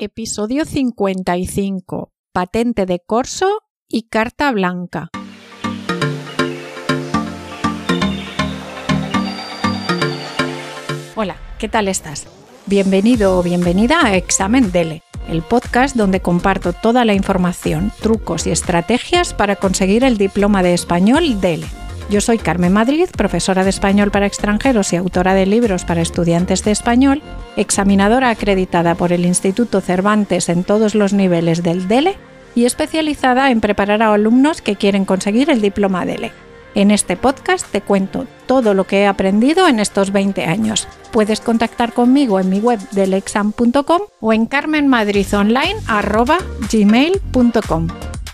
episodio 55, patente de corso y carta blanca. Hola, ¿qué tal estás? Bienvenido o bienvenida a Examen Dele, el podcast donde comparto toda la información, trucos y estrategias para conseguir el diploma de español Dele. Yo soy Carmen Madrid, profesora de español para extranjeros y autora de libros para estudiantes de español, examinadora acreditada por el Instituto Cervantes en todos los niveles del DELE y especializada en preparar a alumnos que quieren conseguir el diploma DELE. En este podcast te cuento todo lo que he aprendido en estos 20 años. Puedes contactar conmigo en mi web delexam.com o en carmenmadridonline.gmail.com.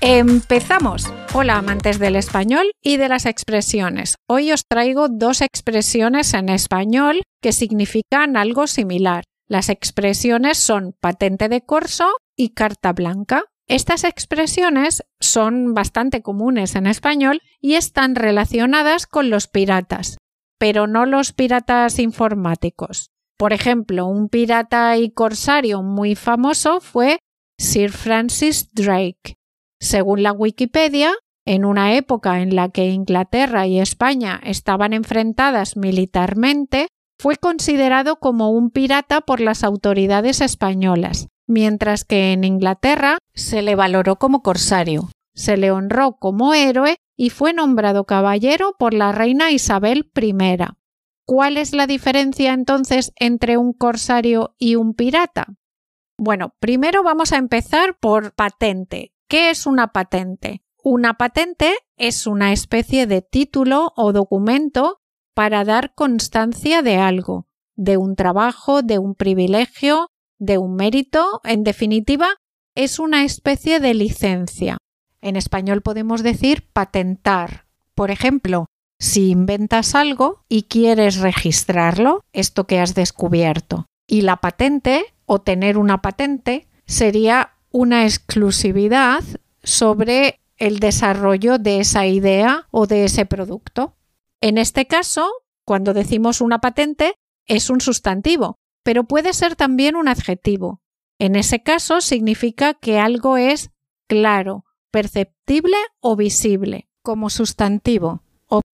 ¡Empezamos! Hola amantes del español y de las expresiones. Hoy os traigo dos expresiones en español que significan algo similar. Las expresiones son patente de corso y carta blanca. Estas expresiones son bastante comunes en español y están relacionadas con los piratas, pero no los piratas informáticos. Por ejemplo, un pirata y corsario muy famoso fue Sir Francis Drake. Según la Wikipedia, en una época en la que Inglaterra y España estaban enfrentadas militarmente, fue considerado como un pirata por las autoridades españolas, mientras que en Inglaterra se le valoró como corsario, se le honró como héroe y fue nombrado caballero por la reina Isabel I. ¿Cuál es la diferencia entonces entre un corsario y un pirata? Bueno, primero vamos a empezar por patente, ¿Qué es una patente? Una patente es una especie de título o documento para dar constancia de algo, de un trabajo, de un privilegio, de un mérito, en definitiva, es una especie de licencia. En español podemos decir patentar. Por ejemplo, si inventas algo y quieres registrarlo, esto que has descubierto. Y la patente, o tener una patente, sería una exclusividad sobre el desarrollo de esa idea o de ese producto. En este caso, cuando decimos una patente, es un sustantivo, pero puede ser también un adjetivo. En ese caso significa que algo es claro, perceptible o visible, como sustantivo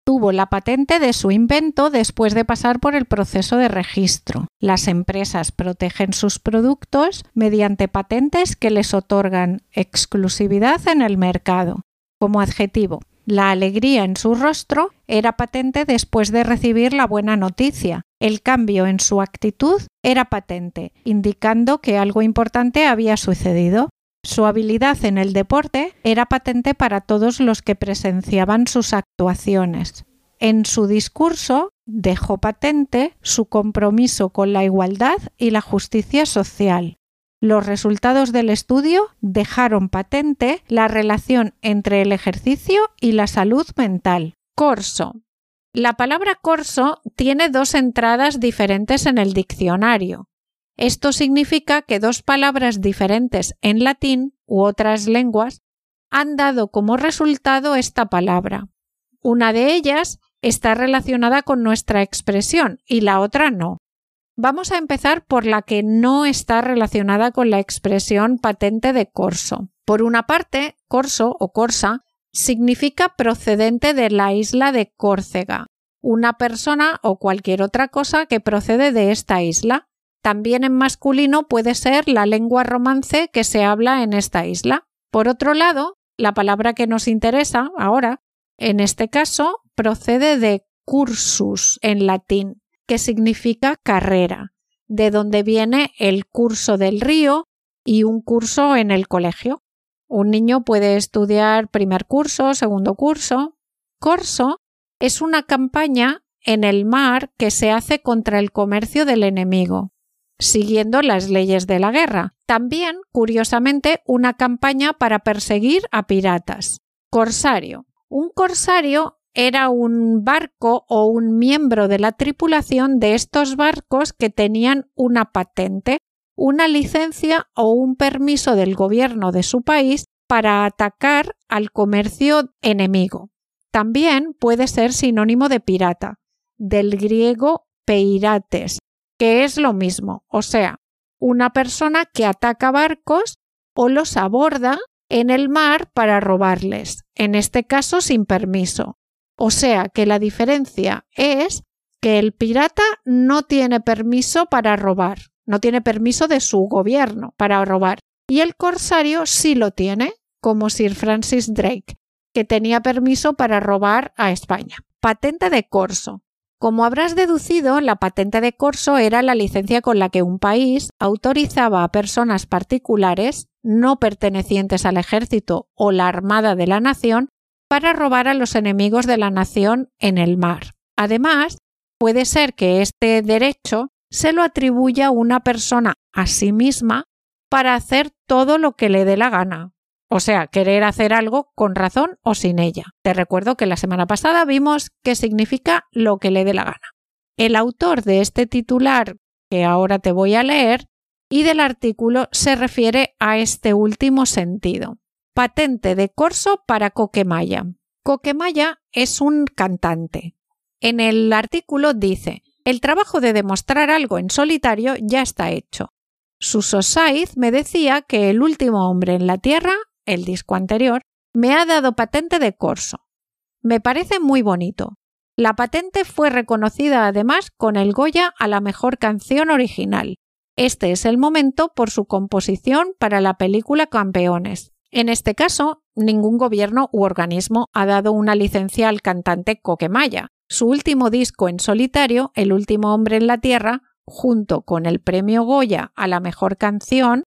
obtuvo la patente de su invento después de pasar por el proceso de registro. Las empresas protegen sus productos mediante patentes que les otorgan exclusividad en el mercado. Como adjetivo, la alegría en su rostro era patente después de recibir la buena noticia. El cambio en su actitud era patente, indicando que algo importante había sucedido. Su habilidad en el deporte era patente para todos los que presenciaban sus actuaciones. En su discurso dejó patente su compromiso con la igualdad y la justicia social. Los resultados del estudio dejaron patente la relación entre el ejercicio y la salud mental. Corso. La palabra corso tiene dos entradas diferentes en el diccionario. Esto significa que dos palabras diferentes en latín u otras lenguas han dado como resultado esta palabra. Una de ellas está relacionada con nuestra expresión y la otra no. Vamos a empezar por la que no está relacionada con la expresión patente de corso. Por una parte, corso o corsa significa procedente de la isla de Córcega, una persona o cualquier otra cosa que procede de esta isla. También en masculino puede ser la lengua romance que se habla en esta isla. Por otro lado, la palabra que nos interesa ahora, en este caso, procede de cursus en latín, que significa carrera, de donde viene el curso del río y un curso en el colegio. Un niño puede estudiar primer curso, segundo curso. Corso es una campaña en el mar que se hace contra el comercio del enemigo siguiendo las leyes de la guerra. También, curiosamente, una campaña para perseguir a piratas. Corsario. Un corsario era un barco o un miembro de la tripulación de estos barcos que tenían una patente, una licencia o un permiso del gobierno de su país para atacar al comercio enemigo. También puede ser sinónimo de pirata, del griego peirates, que es lo mismo, o sea, una persona que ataca barcos o los aborda en el mar para robarles, en este caso sin permiso. O sea que la diferencia es que el pirata no tiene permiso para robar, no tiene permiso de su gobierno para robar, y el corsario sí lo tiene, como Sir Francis Drake, que tenía permiso para robar a España. Patente de corso. Como habrás deducido, la patente de corso era la licencia con la que un país autorizaba a personas particulares no pertenecientes al ejército o la armada de la nación para robar a los enemigos de la nación en el mar. Además, puede ser que este derecho se lo atribuya una persona a sí misma para hacer todo lo que le dé la gana, o sea, querer hacer algo con razón o sin ella. Te recuerdo que la semana pasada vimos qué significa lo que le dé la gana. El autor de este titular que ahora te voy a leer y del artículo se refiere a este último sentido. Patente de corso para Coquemaya. Coquemaya es un cantante. En el artículo dice, el trabajo de demostrar algo en solitario ya está hecho. Suso Saiz me decía que el último hombre en la Tierra el disco anterior, me ha dado patente de corso. Me parece muy bonito. La patente fue reconocida además con el Goya a la mejor canción original. Este es el momento por su composición para la película Campeones. En este caso, ningún gobierno u organismo ha dado una licencia al cantante Coquemaya. Su último disco en solitario, El último hombre en la Tierra, junto con el premio Goya a la mejor canción,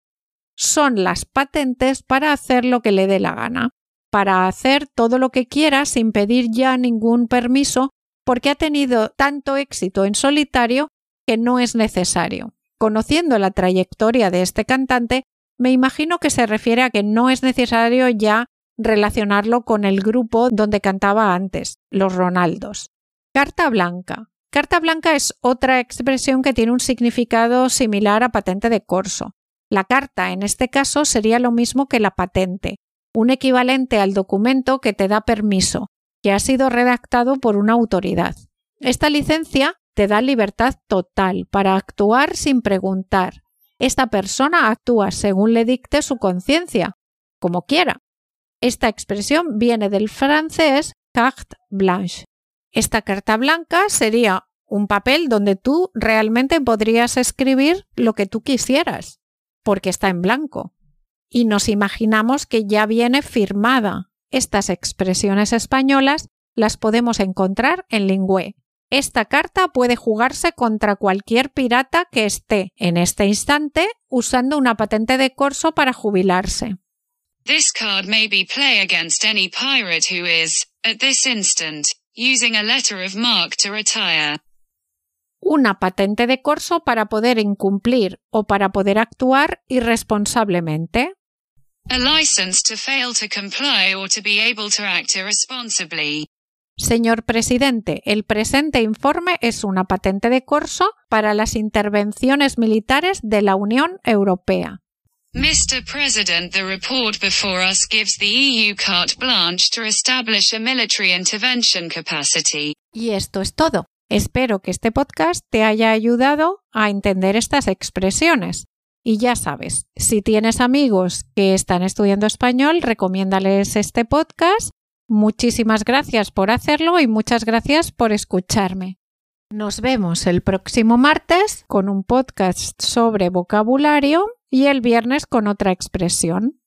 son las patentes para hacer lo que le dé la gana, para hacer todo lo que quiera sin pedir ya ningún permiso porque ha tenido tanto éxito en solitario que no es necesario. Conociendo la trayectoria de este cantante, me imagino que se refiere a que no es necesario ya relacionarlo con el grupo donde cantaba antes, los Ronaldos. Carta blanca. Carta blanca es otra expresión que tiene un significado similar a patente de corso. La carta, en este caso, sería lo mismo que la patente, un equivalente al documento que te da permiso, que ha sido redactado por una autoridad. Esta licencia te da libertad total para actuar sin preguntar. Esta persona actúa según le dicte su conciencia, como quiera. Esta expresión viene del francés carte blanche. Esta carta blanca sería un papel donde tú realmente podrías escribir lo que tú quisieras porque está en blanco. Y nos imaginamos que ya viene firmada. Estas expresiones españolas las podemos encontrar en Lingüe. Esta carta puede jugarse contra cualquier pirata que esté en este instante usando una patente de corso para jubilarse. This card may be play against any pirate who is, at this instant, using a letter of marque to retire una patente de corso para poder incumplir o para poder actuar irresponsablemente. Señor presidente, el presente informe es una patente de corso para las intervenciones militares de la Unión Europea. Mr. President, the report before us gives the EU carte blanche to establish a military intervention capacity. Y esto es todo. Espero que este podcast te haya ayudado a entender estas expresiones. Y ya sabes, si tienes amigos que están estudiando español, recomiéndales este podcast. Muchísimas gracias por hacerlo y muchas gracias por escucharme. Nos vemos el próximo martes con un podcast sobre vocabulario y el viernes con otra expresión.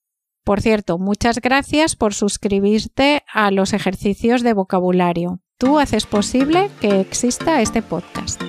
Por cierto, muchas gracias por suscribirte a los ejercicios de vocabulario. Tú haces posible que exista este podcast.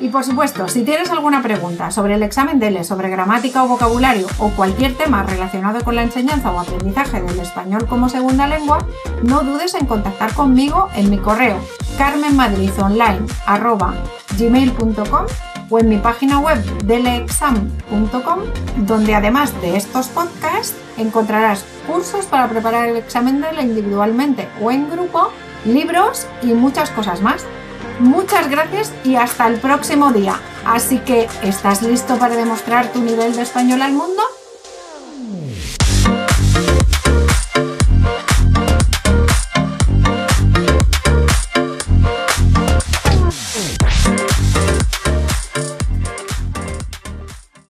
Y por supuesto, si tienes alguna pregunta sobre el examen DELE, sobre gramática o vocabulario o cualquier tema relacionado con la enseñanza o aprendizaje del español como segunda lengua, no dudes en contactar conmigo en mi correo carmenmadridonline.gmail.com o en mi página web deleexam.com donde además de estos podcasts encontrarás cursos para preparar el examen DELE individualmente o en grupo libros y muchas cosas más. Muchas gracias y hasta el próximo día. Así que, ¿estás listo para demostrar tu nivel de español al mundo?